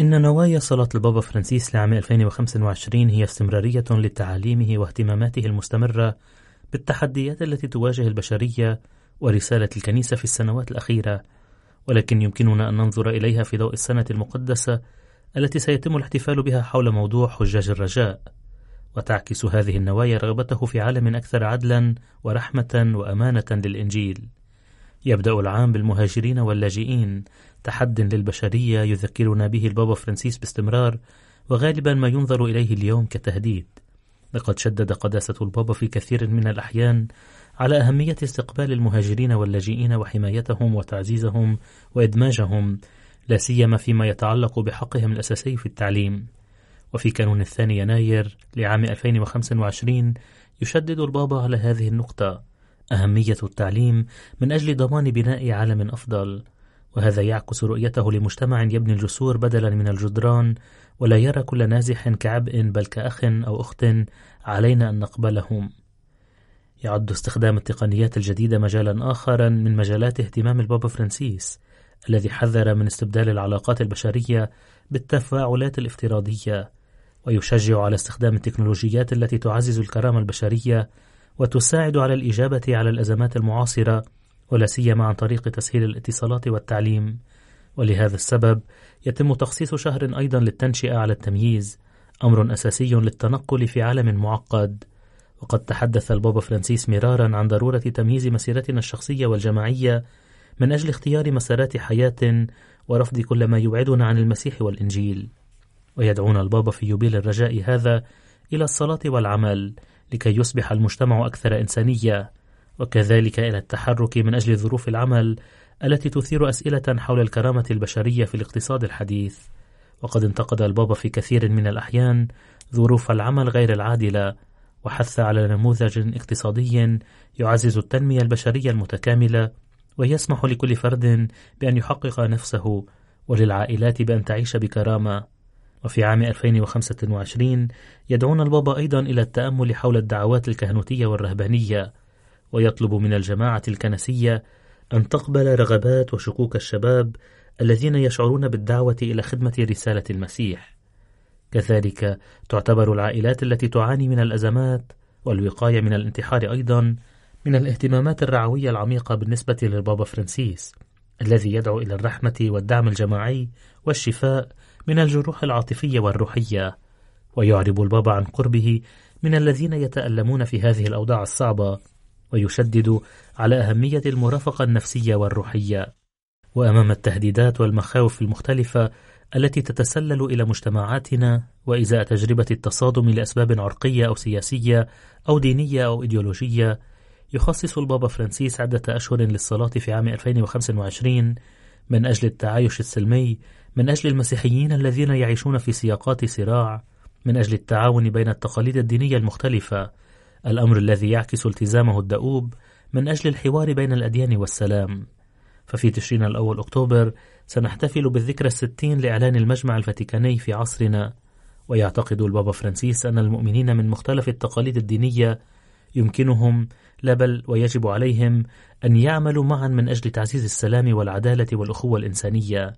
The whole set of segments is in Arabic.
إن نوايا صلاة البابا فرانسيس لعام 2025 هي استمرارية لتعاليمه واهتماماته المستمرة بالتحديات التي تواجه البشرية ورسالة الكنيسة في السنوات الأخيرة ولكن يمكننا أن ننظر إليها في ضوء السنة المقدسة التي سيتم الاحتفال بها حول موضوع حجاج الرجاء. وتعكس هذه النوايا رغبته في عالم أكثر عدلا ورحمة وأمانة للإنجيل. يبدأ العام بالمهاجرين واللاجئين تحد للبشرية يذكرنا به البابا فرانسيس باستمرار وغالبا ما ينظر إليه اليوم كتهديد. لقد شدد قداسة البابا في كثير من الأحيان على أهمية استقبال المهاجرين واللاجئين وحمايتهم وتعزيزهم وإدماجهم لا سيما فيما يتعلق بحقهم الأساسي في التعليم. وفي كانون الثاني يناير لعام 2025 يشدد البابا على هذه النقطة. أهمية التعليم من أجل ضمان بناء عالم أفضل. وهذا يعكس رؤيته لمجتمع يبني الجسور بدلا من الجدران ولا يرى كل نازح كعبء بل كأخ أو أخت علينا أن نقبلهم. يعد استخدام التقنيات الجديدة مجالا آخرا من مجالات اهتمام البابا فرانسيس الذي حذر من استبدال العلاقات البشرية بالتفاعلات الافتراضية ويشجع على استخدام التكنولوجيات التي تعزز الكرامة البشرية وتساعد على الإجابة على الأزمات المعاصرة ولا سيما عن طريق تسهيل الاتصالات والتعليم. ولهذا السبب يتم تخصيص شهر أيضا للتنشئة على التمييز أمر أساسي للتنقل في عالم معقد. وقد تحدث البابا فرانسيس مرارا عن ضرورة تمييز مسيرتنا الشخصية والجماعية من أجل اختيار مسارات حياة ورفض كل ما يبعدنا عن المسيح والإنجيل. ويدعونا البابا في يوبيل الرجاء هذا إلى الصلاة والعمل لكي يصبح المجتمع أكثر إنسانية. وكذلك إلى التحرك من أجل ظروف العمل التي تثير أسئلة حول الكرامة البشرية في الاقتصاد الحديث. وقد انتقد البابا في كثير من الأحيان ظروف العمل غير العادلة وحث على نموذج اقتصادي يعزز التنمية البشرية المتكاملة ويسمح لكل فرد بأن يحقق نفسه وللعائلات بأن تعيش بكرامة. وفي عام 2025 يدعون البابا أيضا إلى التأمل حول الدعوات الكهنوتية والرهبانية. ويطلب من الجماعة الكنسية أن تقبل رغبات وشكوك الشباب الذين يشعرون بالدعوة إلى خدمة رسالة المسيح. كذلك تعتبر العائلات التي تعاني من الأزمات والوقاية من الانتحار أيضا من الاهتمامات الرعوية العميقة بالنسبة للبابا فرانسيس الذي يدعو إلى الرحمة والدعم الجماعي والشفاء من الجروح العاطفية والروحية ويعرب البابا عن قربه من الذين يتألمون في هذه الأوضاع الصعبة ويشدد على أهمية المرافقة النفسية والروحية. وأمام التهديدات والمخاوف المختلفة التي تتسلل إلى مجتمعاتنا وإزاء تجربة التصادم لأسباب عرقية أو سياسية أو دينية أو إيديولوجية يخصص البابا فرانسيس عدة أشهر للصلاة في عام 2025 من أجل التعايش السلمي من أجل المسيحيين الذين يعيشون في سياقات صراع من أجل التعاون بين التقاليد الدينية المختلفة الأمر الذي يعكس التزامه الدؤوب من أجل الحوار بين الأديان والسلام. ففي تشرين الأول أكتوبر سنحتفل بالذكرى الستين لإعلان المجمع الفاتيكاني في عصرنا. ويعتقد البابا فرانسيس أن المؤمنين من مختلف التقاليد الدينية يمكنهم لا بل ويجب عليهم أن يعملوا معا من أجل تعزيز السلام والعدالة والأخوة الإنسانية.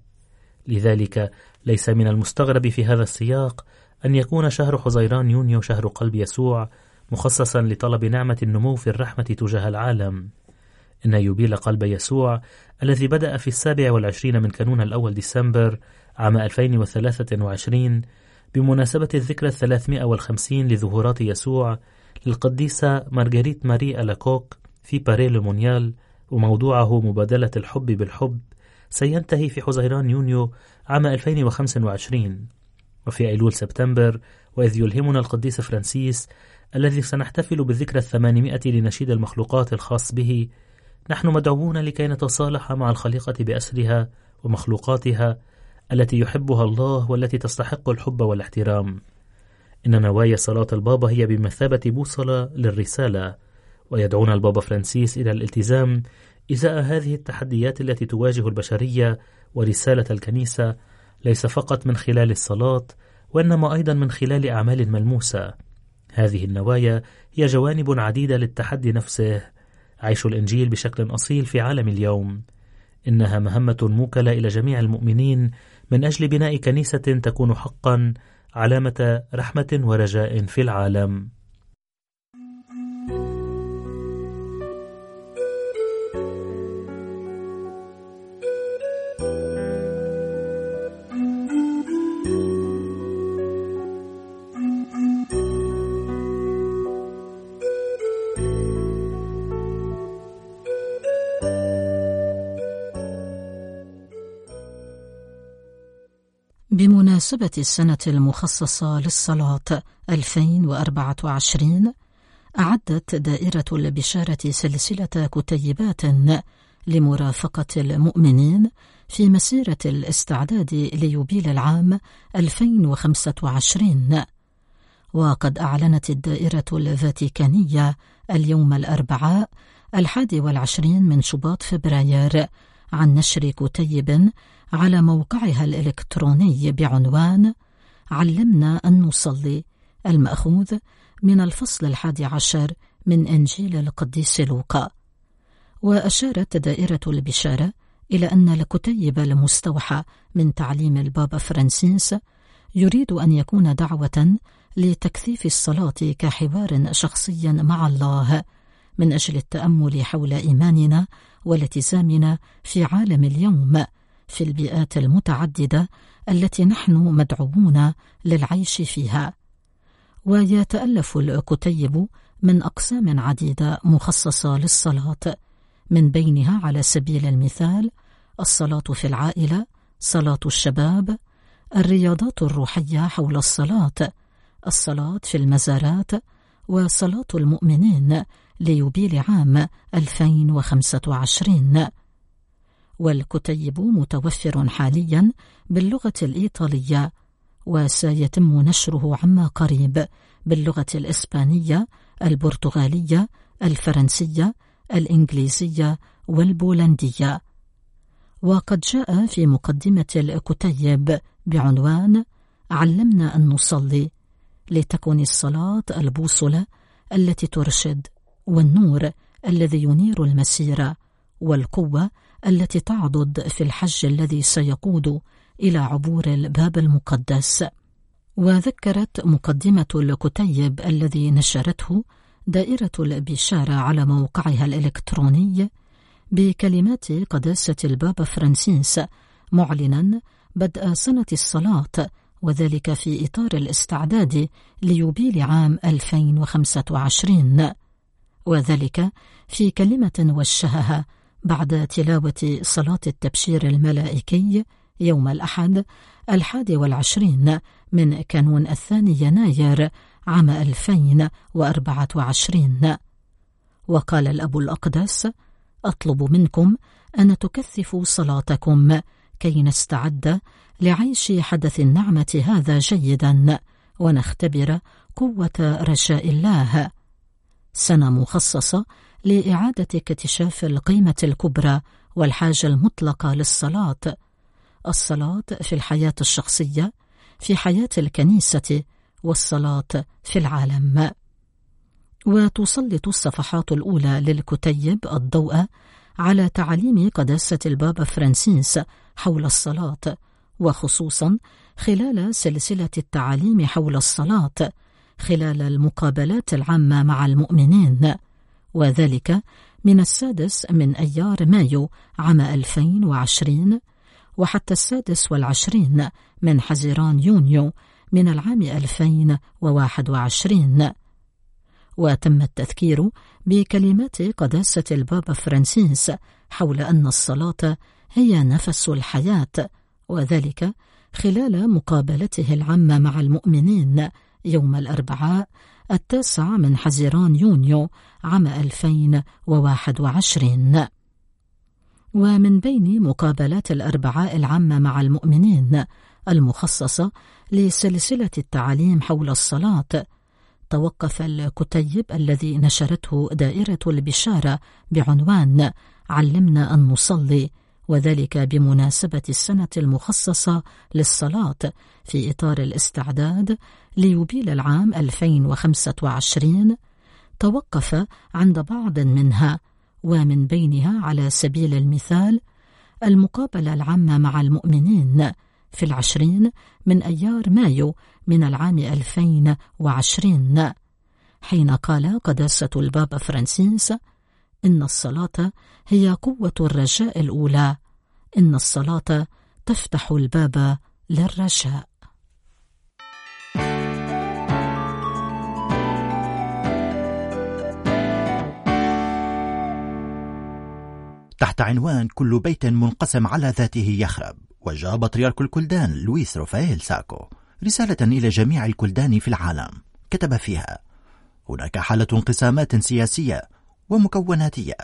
لذلك ليس من المستغرب في هذا السياق أن يكون شهر حزيران يونيو شهر قلب يسوع مخصصا لطلب نعمة النمو في الرحمة تجاه العالم. إن يبيل قلب يسوع الذي بدأ في السابع والعشرين من كانون الأول ديسمبر عام 2023 بمناسبة الذكرى الثلاثمائة والخمسين لظهورات يسوع للقديسة مارغريت ماري ألاكوك في باري لو مونيال وموضوعه مبادلة الحب بالحب سينتهي في حزيران يونيو عام 2025 وفي أيلول سبتمبر وإذ يلهمنا القديس فرانسيس الذي سنحتفل بالذكرى الثمانمائة لنشيد المخلوقات الخاص به. نحن مدعوون لكي نتصالح مع الخليقة بأسرها ومخلوقاتها التي يحبها الله والتي تستحق الحب والاحترام. إن نوايا صلاة البابا هي بمثابة بوصلة للرسالة. ويدعون البابا فرانسيس إلى الالتزام إزاء هذه التحديات التي تواجه البشرية ورسالة الكنيسة ليس فقط من خلال الصلاة وإنما أيضا من خلال أعمال ملموسة. هذه النوايا هي جوانب عديدة للتحدي نفسه عيش الإنجيل بشكل أصيل في عالم اليوم. إنها مهمة موكلة إلى جميع المؤمنين من أجل بناء كنيسة تكون حقا علامة رحمة ورجاء في العالم. بمناسبة السنة المخصصة للصلاة 2024 أعدت دائرة البشارة سلسلة كتيبات لمرافقة المؤمنين في مسيرة الاستعداد ليوبيل العام 2025 وقد أعلنت الدائرة الفاتيكانية اليوم الأربعاء الحادي والعشرين من شباط فبراير عن نشر كتيب على موقعها الإلكتروني بعنوان علمنا أن نصلي المأخوذ من الفصل الحادي عشر من إنجيل القديس لوقا. وأشارت دائرة البشارة إلى أن الكتيب المستوحى من تعليم البابا فرانسيس يريد أن يكون دعوة لتكثيف الصلاة كحوار شخصي مع الله من أجل التأمل حول إيماننا والتزامنا في عالم اليوم في البيئات المتعددة التي نحن مدعوون للعيش فيها. ويتألف الكتيب من أقسام عديدة مخصصة للصلاة من بينها على سبيل المثال الصلاة في العائلة صلاة الشباب الرياضات الروحية حول الصلاة الصلاة في المزارات وصلاة المؤمنين ليوبيل عام 2025 والكتيب متوفر حاليا باللغة الإيطالية وسيتم نشره عما قريب باللغة الإسبانية البرتغالية الفرنسية الإنجليزية والبولندية. وقد جاء في مقدمة الكتيب بعنوان علمنا أن نصلي لتكن الصلاة البوصلة التي ترشد والنور الذي ينير المسيرة والقوة التي تعضد في الحج الذي سيقود إلى عبور الباب المقدس. وذكرت مقدمة الكتيب الذي نشرته دائرة البشارة على موقعها الإلكتروني بكلمات قداسة البابا فرانسيس معلنا بدء سنة الصلاة وذلك في إطار الاستعداد ليوبيل عام 2025 وذلك في كلمة وجهها بعد تلاوة صلاة التبشير الملائكي يوم الأحد الحادي والعشرين من كانون الثاني يناير عام 2024 وقال الأب الأقدس أطلب منكم أن تكثفوا صلاتكم كي نستعد لعيش حدث النعمة هذا جيدا ونختبر قوة رجاء الله. سنة مخصصة لإعادة اكتشاف القيمة الكبرى والحاجة المطلقة للصلاة. الصلاة في الحياة الشخصية في حياة الكنيسة والصلاة في العالم. وتسلط الصفحات الأولى للكتيب الضوء على تعاليم قداسة البابا فرانسيس حول الصلاة. وخصوصا خلال سلسلة التعاليم حول الصلاة خلال المقابلات العامة مع المؤمنين. وذلك من السادس من أيار مايو عام 2020 وحتى السادس والعشرين من حزيران يونيو من العام 2021 وتم التذكير بكلمات قداسة البابا فرانسيس حول أن الصلاة هي نفس الحياة. وذلك خلال مقابلته العامة مع المؤمنين يوم الأربعاء التاسع من حزيران يونيو عام 2021 ومن بين مقابلات الأربعاء العامة مع المؤمنين المخصصة لسلسلة التعاليم حول الصلاة توقف الكتيب الذي نشرته دائرة البشارة بعنوان علمنا أن نصلي وذلك بمناسبة السنة المخصصة للصلاة في إطار الاستعداد ليوبيل العام 2025 توقف عند بعض منها ومن بينها على سبيل المثال المقابلة العامة مع المؤمنين في العشرين من أيار مايو من العام 2020 حين قال قداسة البابا فرانسيس إن الصلاة هي قوة الرجاء الأولى. إن الصلاة تفتح الباب للرجاء. تحت عنوان كل بيت منقسم على ذاته يخرب وجاء بطريرك الكلدان لويس روفائيل ساكو رسالة إلى جميع الكلدان في العالم. كتب فيها هناك حالة انقسامات سياسية ومكوناتية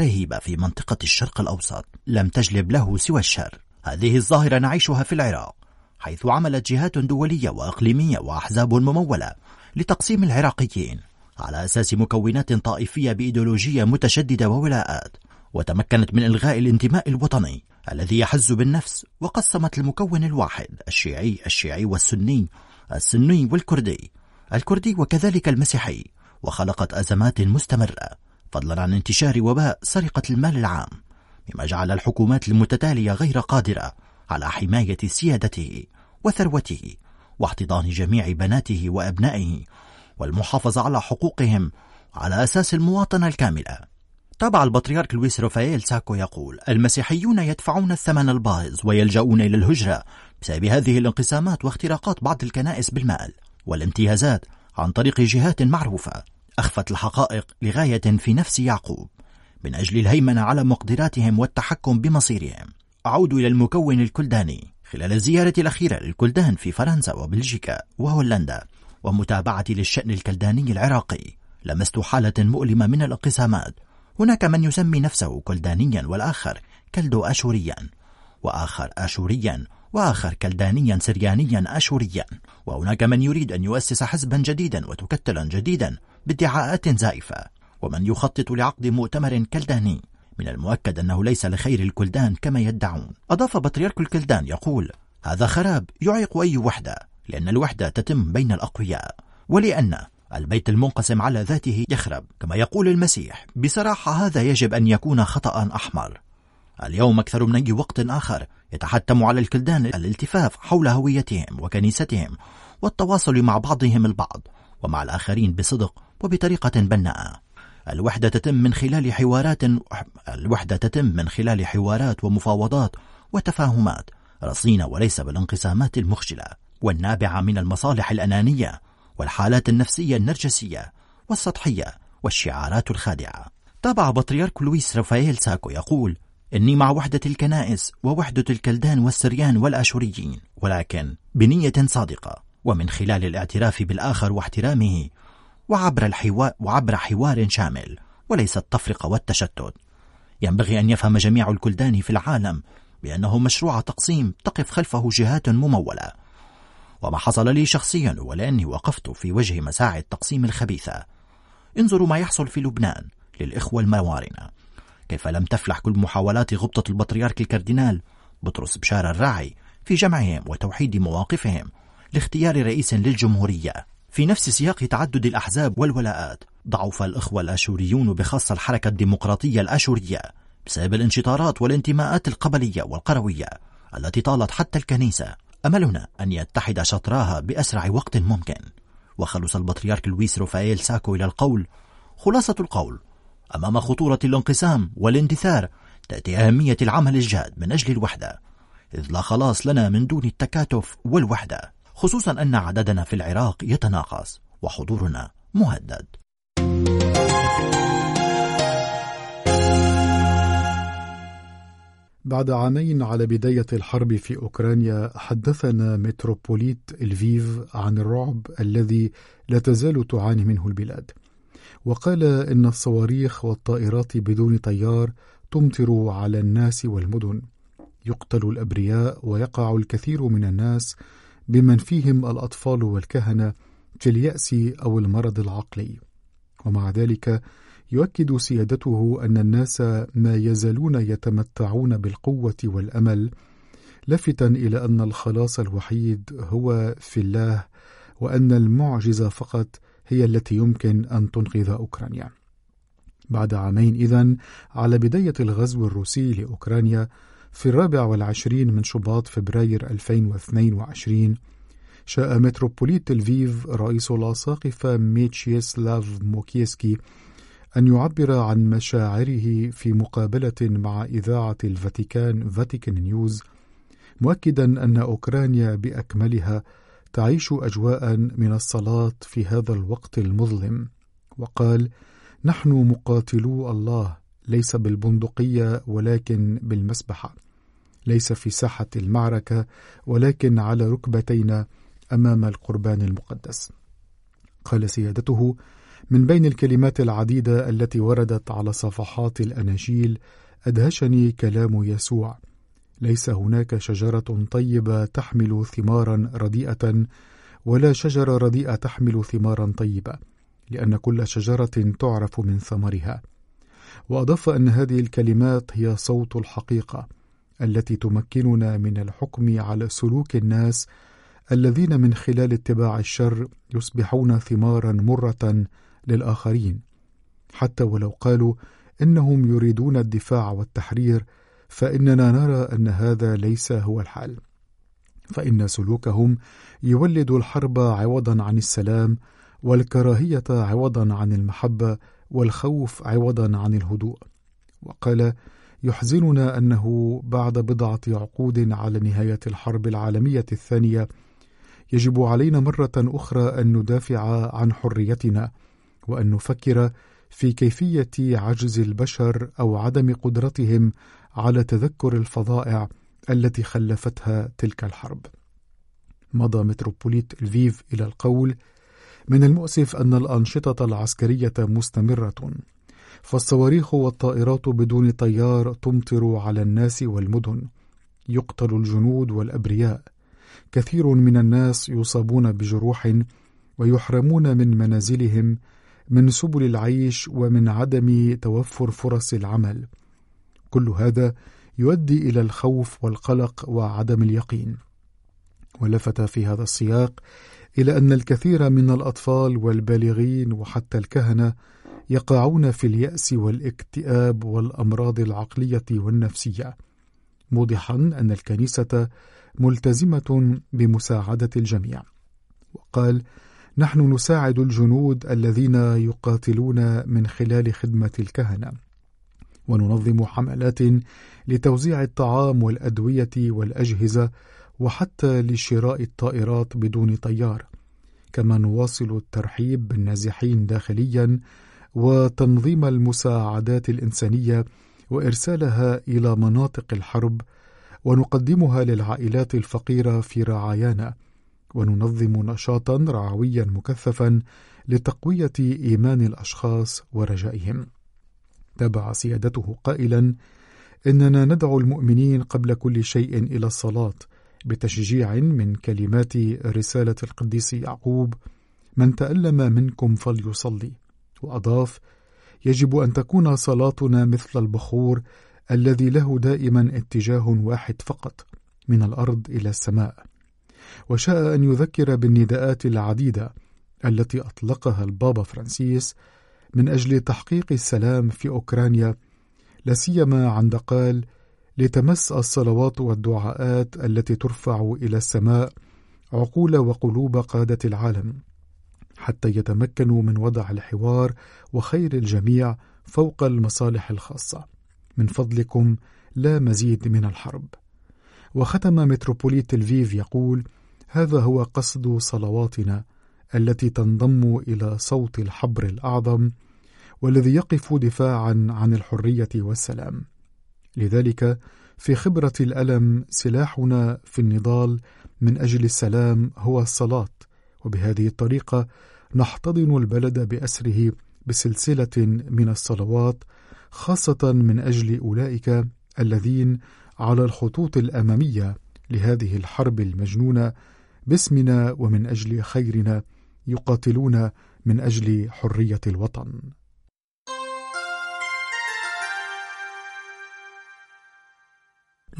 رهيبة في منطقة الشرق الأوسط لم تجلب له سوى الشر. هذه الظاهرة نعيشها في العراق حيث عملت جهات دولية وأقليمية وأحزاب ممولة لتقسيم العراقيين على أساس مكونات طائفية بإيديولوجية متشددة وولاءات وتمكنت من إلغاء الانتماء الوطني الذي يحز بالنفس وقسمت المكون الواحد الشيعي الشيعي والسني السني والكردي الكردي وكذلك المسيحي وخلقت أزمات مستمرة. فضلا عن انتشار وباء سرقة المال العام مما جعل الحكومات المتتالية غير قادرة على حماية سيادته وثروته واحتضان جميع بناته وأبنائه والمحافظة على حقوقهم على أساس المواطنة الكاملة. تابع البطريرك لويس رافائيل ساكو يقول المسيحيون يدفعون الثمن الباهظ ويلجؤون إلى الهجرة بسبب هذه الانقسامات واختراقات بعض الكنائس بالمال والامتيازات عن طريق جهات معروفة أخفت الحقائق لغاية في نفس يعقوب من أجل الهيمنة على مقدراتهم والتحكم بمصيرهم. أعود إلى المكون الكلداني. خلال الزيارة الأخيرة للكلدان في فرنسا وبلجيكا وهولندا ومتابعتي للشأن الكلداني العراقي لمست حالة مؤلمة من الانقسامات. هناك من يسمي نفسه كلدانيا والآخر كلدو أشوريا وآخر أشوريا وآخر كلدانيا سريانيا أشوريا. وهناك من يريد أن يؤسس حزبا جديدا وتكتلا جديدا بادعاءات زائفة. ومن يخطط لعقد مؤتمر كلداني. من المؤكد أنه ليس لخير الكلدان كما يدعون. أضاف بطريرك الكلدان يقول هذا خراب يعيق أي وحدة لأن الوحدة تتم بين الأقوياء. ولأن البيت المنقسم على ذاته يخرب كما يقول المسيح. بصراحة هذا يجب أن يكون خطأ أحمر. اليوم أكثر من أي وقت آخر يتحتم على الكلدان الالتفاف حول هويتهم وكنيستهم والتواصل مع بعضهم البعض ومع الآخرين بصدق وبطريقة بناءة. الوحدة تتم من خلال حوارات الوحدة تتم من خلال حوارات ومفاوضات وتفاهمات رصينة وليس بالانقسامات المخجلة والنابعة من المصالح الأنانية والحالات النفسية النرجسية والسطحية والشعارات الخادعة. تابع بطريرك لويس رافائيل ساكو يقول إني مع وحدة الكنائس ووحدة الكلدان والسريان والآشوريين ولكن بنية صادقة ومن خلال الاعتراف بالآخر واحترامه وعبر الحوار وعبر حوار شامل وليس التفرقة والتشتت. ينبغي أن يفهم جميع الكلدان في العالم بأنه مشروع تقسيم تقف خلفه جهات ممولة. وما حصل لي شخصيا ولأني وقفت في وجه مساعي التقسيم الخبيثة. انظروا ما يحصل في لبنان للإخوة الموارنة. كيف لم تفلح كل محاولات غبطة البطريرك الكاردينال؟ بطرس بشار الراعي في جمعهم وتوحيد مواقفهم لاختيار رئيس للجمهورية. في نفس سياق تعدد الأحزاب والولاءات ضعف الإخوة الآشوريون بخاصة الحركة الديمقراطية الآشورية بسبب الانشطارات والانتماءات القبلية والقروية التي طالت حتى الكنيسة. أملنا أن يتحد شطراها بأسرع وقت ممكن. وخلص البطريرك لويس روفائيل ساكو إلى القول خلاصة القول أمام خطورة الانقسام والاندثار تأتي أهمية العمل الجاد من أجل الوحدة إذ لا خلاص لنا من دون التكاتف والوحدة خصوصا أن عددنا في العراق يتناقص وحضورنا مهدد. بعد عامين على بداية الحرب في أوكرانيا حدثنا متروبوليت الفيف عن الرعب الذي لا تزال تعاني منه البلاد. وقال إن الصواريخ والطائرات بدون طيار تمطر على الناس والمدن. يقتل الأبرياء ويقع الكثير من الناس بمن فيهم الأطفال والكهنة في اليأس أو المرض العقلي. ومع ذلك يؤكد سيادته أن الناس ما يزالون يتمتعون بالقوة والأمل لافتا إلى أن الخلاص الوحيد هو في الله وأن المعجزة فقط هي التي يمكن أن تنقذ أوكرانيا. بعد عامين إذن على بداية الغزو الروسي لأوكرانيا في الرابع والعشرين من شباط فبراير 2022 شاء متروبوليت لفيف رئيس الأساقفة ميتشيسلاف موكشيتسكي أن يعبر عن مشاعره في مقابلة مع إذاعة الفاتيكان فاتيكان نيوز مؤكدا أن أوكرانيا بأكملها تعيش أجواء من الصلاة في هذا الوقت المظلم. وقال نحن مقاتلو الله ليس بالبندقية ولكن بالمسبحة. ليس في ساحة المعركة ولكن على ركبتينا أمام القربان المقدس. قال سيادته من بين الكلمات العديدة التي وردت على صفحات الأناجيل أدهشني كلام يسوع. ليس هناك شجرة طيبة تحمل ثمارا رديئة ولا شجرة رديئة تحمل ثمارا طيبة لأن كل شجرة تعرف من ثمرها. وأضاف أن هذه الكلمات هي صوت الحقيقة التي تمكننا من الحكم على سلوك الناس الذين من خلال اتباع الشر يصبحون ثمارا مرة للآخرين. حتى ولو قالوا إنهم يريدون الدفاع والتحرير فإننا نرى أن هذا ليس هو الحال. فإن سلوكهم يولد الحرب عوضا عن السلام والكراهية عوضا عن المحبة والخوف عوضا عن الهدوء. وقال يحزننا أنه بعد بضعة عقود على نهاية الحرب العالمية الثانية يجب علينا مرة أخرى أن ندافع عن حريتنا وأن نفكر في كيفية عجز البشر أو عدم قدرتهم على تذكر الفظائع التي خلفتها تلك الحرب. مضى متروبوليت الفيف إلى القول: من المؤسف أن الأنشطة العسكرية مستمرة، فالصواريخ والطائرات بدون طيار تمطر على الناس والمدن، يقتل الجنود والأبرياء، كثير من الناس يصابون بجروح ويحرمون من منازلهم من سبل العيش ومن عدم توفر فرص العمل كل هذا يؤدي إلى الخوف والقلق وعدم اليقين. ولفت في هذا السياق إلى أن الكثير من الأطفال والبالغين وحتى الكهنة يقعون في اليأس والاكتئاب والأمراض العقلية والنفسية موضحا أن الكنيسة ملتزمة بمساعدة الجميع. وقال نحن نساعد الجنود الذين يقاتلون من خلال خدمة الكهنة. وننظم حملات لتوزيع الطعام والأدوية والأجهزة وحتى لشراء الطائرات بدون طيار. كما نواصل الترحيب بالنازحين داخليا وتنظيم المساعدات الإنسانية وإرسالها إلى مناطق الحرب ونقدمها للعائلات الفقيرة في رعايانا. وننظم نشاطا رعويا مكثفا لتقوية إيمان الأشخاص ورجائهم. تابع سيادته قائلا إننا ندعو المؤمنين قبل كل شيء إلى الصلاة بتشجيع من كلمات رسالة القديس يعقوب من تألم منكم فليصلي. وأضاف يجب أن تكون صلاتنا مثل البخور الذي له دائما اتجاه واحد فقط من الأرض إلى السماء. وشاء أن يذكر بالنداءات العديدة التي أطلقها البابا فرانسيس من أجل تحقيق السلام في أوكرانيا لا سيما عند قال لتمس الصلوات والدعاءات التي ترفع إلى السماء عقول وقلوب قادة العالم حتى يتمكنوا من وضع الحوار وخير الجميع فوق المصالح الخاصة. من فضلكم لا مزيد من الحرب. وختم متروبوليت الفيف يقول هذا هو قصد صلواتنا التي تنضم إلى صوت الحبر الأعظم والذي يقف دفاعا عن الحرية والسلام. لذلك في خبرة الألم سلاحنا في النضال من أجل السلام هو الصلاة وبهذه الطريقة نحتضن البلد بأسره بسلسلة من الصلوات خاصة من أجل أولئك الذين على الخطوط الأمامية لهذه الحرب المجنونة باسمنا ومن أجل خيرنا. يقاتلون من أجل حرية الوطن.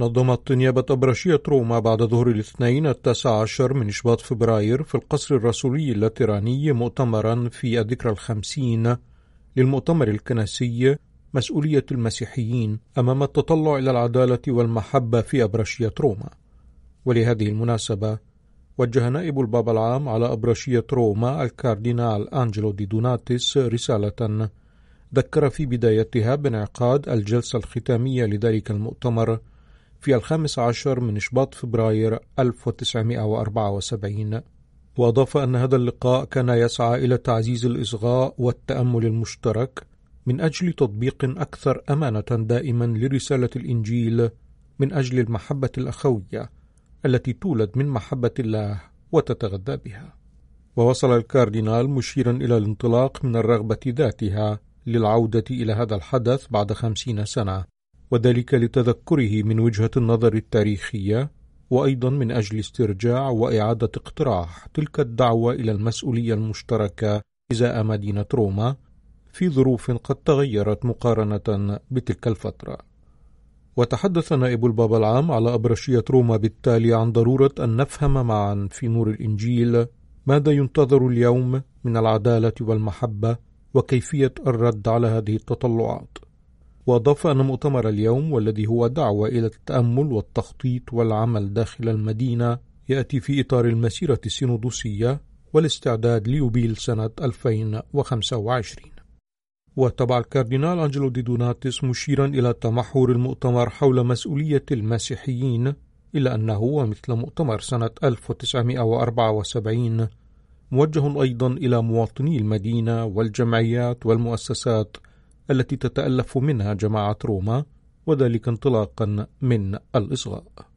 نظمت نيابة أبرشية روما بعد ظهر الاثنين التاسع عشر من إشباط فبراير في القصر الرسولي اللاتراني مؤتمرا في الذكرى الخمسين للمؤتمر الكنسي مسؤولية المسيحيين أمام التطلع إلى العدالة والمحبة في أبرشية روما. ولهذه المناسبة وجه نائب البابا العام على أبرشية روما الكاردينال أنجلو دي دوناتيس رسالة. ذكر في بدايتها بانعقاد الجلسة الختامية لذلك المؤتمر في الخامس عشر من إشباط فبراير 1974 وأضاف أن هذا اللقاء كان يسعى إلى تعزيز الإصغاء والتأمل المشترك من أجل تطبيق أكثر أمانة دائما لرسالة الإنجيل من أجل المحبة الأخوية. التي تولد من محبة الله وتتغذى بها. ووصل الكاردينال مشيرا إلى الانطلاق من الرغبة ذاتها للعودة إلى هذا الحدث بعد خمسين سنة وذلك لتذكره من وجهة النظر التاريخية وأيضا من أجل استرجاع وإعادة اقتراح تلك الدعوة إلى المسؤولية المشتركة إزاء مدينة روما في ظروف قد تغيرت مقارنة بتلك الفترة. وتحدث نائب البابا العام على أبرشية روما بالتالي عن ضرورة أن نفهم معا في نور الإنجيل ماذا ينتظر اليوم من العدالة والمحبة وكيفية الرد على هذه التطلعات. وأضاف أن مؤتمر اليوم والذي هو دعوة إلى التأمل والتخطيط والعمل داخل المدينة يأتي في إطار المسيرة السينودوسية والاستعداد ليوبيل سنة 2025 وتابع الكاردينال أنجلو دي دوناتيس مشيرا إلى تمحور المؤتمر حول مسؤولية المسيحيين إلا أنه ومثل مؤتمر سنة 1974 موجه أيضا إلى مواطني المدينة والجمعيات والمؤسسات التي تتألف منها جماعة روما وذلك انطلاقا من الإصغاء.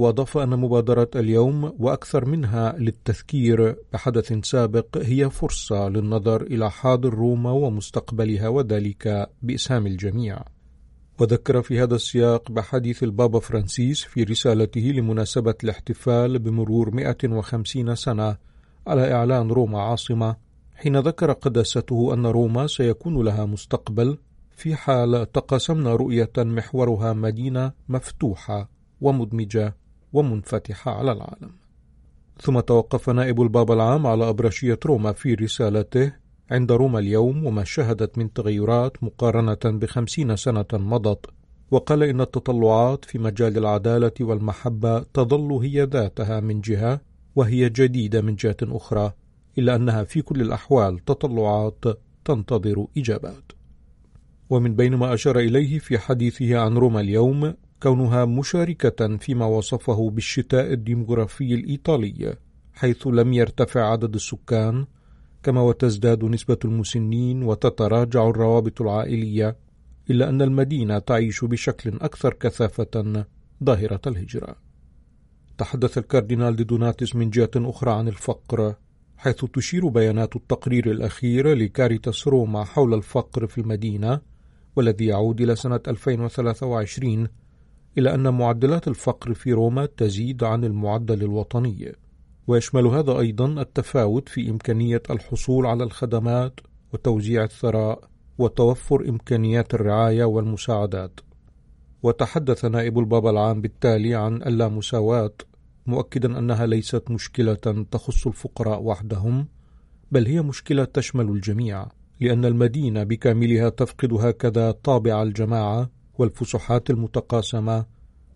وأضاف أن مبادرة اليوم وأكثر منها للتذكير بحدث سابق هي فرصة للنظر إلى حاضر روما ومستقبلها وذلك بإسهام الجميع. وذكر في هذا السياق بحديث البابا فرانسيس في رسالته لمناسبة الاحتفال بمرور 150 سنة على إعلان روما عاصمة حين ذكر قداسته أن روما سيكون لها مستقبل في حال تقاسمنا رؤية محورها مدينة مفتوحة ومدمجة. ومنفتحة على العالم. ثم توقف نائب البابا العام على أبرشية روما في رسالته عند روما اليوم وما شهدت من تغيرات مقارنة بخمسين سنة مضت وقال إن التطلعات في مجال العدالة والمحبة تظل هي ذاتها من جهة وهي جديدة من جهة أخرى إلا أنها في كل الأحوال تطلعات تنتظر إجابات ومن بين ما أشار إليه في حديثه عن روما اليوم كونها مشاركة فيما وصفه بالشتاء الديمغرافي الإيطالي حيث لم يرتفع عدد السكان كما وتزداد نسبة المسنين وتتراجع الروابط العائلية إلا أن المدينة تعيش بشكل أكثر كثافة ظاهرة الهجرة. تحدث الكاردينال دي دوناتيس من جهة أخرى عن الفقر حيث تشير بيانات التقرير الأخير لكاريتاس روما حول الفقر في المدينة والذي يعود إلى سنة 2023 إلى أن معدلات الفقر في روما تزيد عن المعدل الوطني ويشمل هذا أيضا التفاوت في إمكانية الحصول على الخدمات وتوزيع الثروات وتوفر إمكانيات الرعاية والمساعدات. وتحدث نائب البابا العام بالتالي عن اللامساواة مؤكدا أنها ليست مشكلة تخص الفقراء وحدهم بل هي مشكلة تشمل الجميع لأن المدينة بكاملها تفقد هكذا طابع الجماعة والفسحات المتقاسمة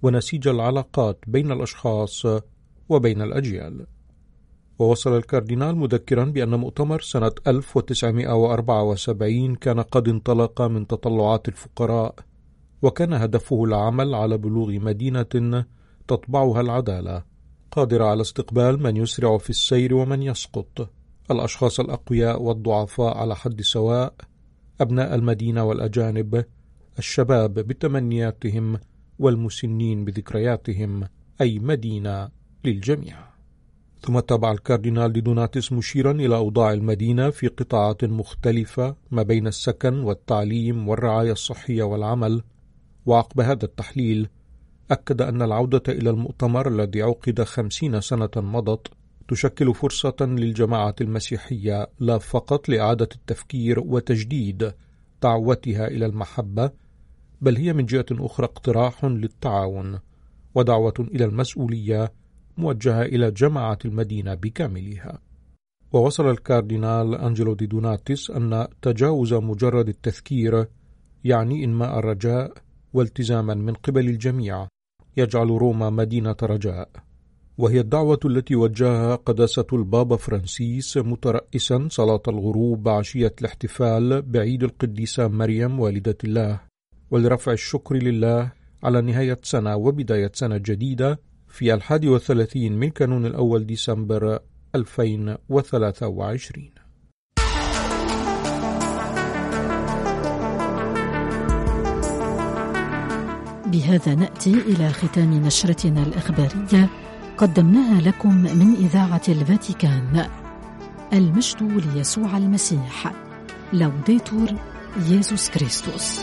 ونسيج العلاقات بين الأشخاص وبين الأجيال. ووصل الكاردينال مذكرا بأن مؤتمر سنة 1974 كان قد انطلق من تطلعات الفقراء، وكان هدفه العمل على بلوغ مدينة تطبعها العدالة، قادرة على استقبال من يسرع في السير ومن يسقط الأشخاص الأقوياء والضعفاء على حد سواء أبناء المدينة والأجانب الشباب بتمنياتهم والمسنين بذكرياتهم أي مدينة للجميع. ثم تابع الكاردينال دي دوناتيس مشيرا إلى أوضاع المدينة في قطاعات مختلفة ما بين السكن والتعليم والرعاية الصحية والعمل. وعقب هذا التحليل أكد أن العودة إلى المؤتمر الذي عقد خمسين سنة مضت تشكل فرصة للجماعة المسيحية لا فقط لإعادة التفكير وتجديد دعوتها إلى المحبة بل هي من جهة أخرى اقتراح للتعاون ودعوة إلى المسؤولية موجهة إلى جماعة المدينة بكاملها. وواصل الكاردينال أنجلو دي دوناتيس أن تجاوز مجرد التذكير يعني إنماء الرجاء والتزاما من قبل الجميع يجعل روما مدينة رجاء. وهي الدعوة التي وجهها قداسة البابا فرانسيس مترأسا صلاة الغروب عشية الاحتفال بعيد القديسة مريم والدة الله. ولرفع الشكر لله على نهاية سنة وبداية سنة جديدة في الحادي والثلاثين من كانون الأول ديسمبر 2023 بهذا نأتي إلى ختام نشرتنا الإخبارية. قدمناها لكم من إذاعة الفاتيكان. المجد ليسوع المسيح. لوديتور يسوع كريستوس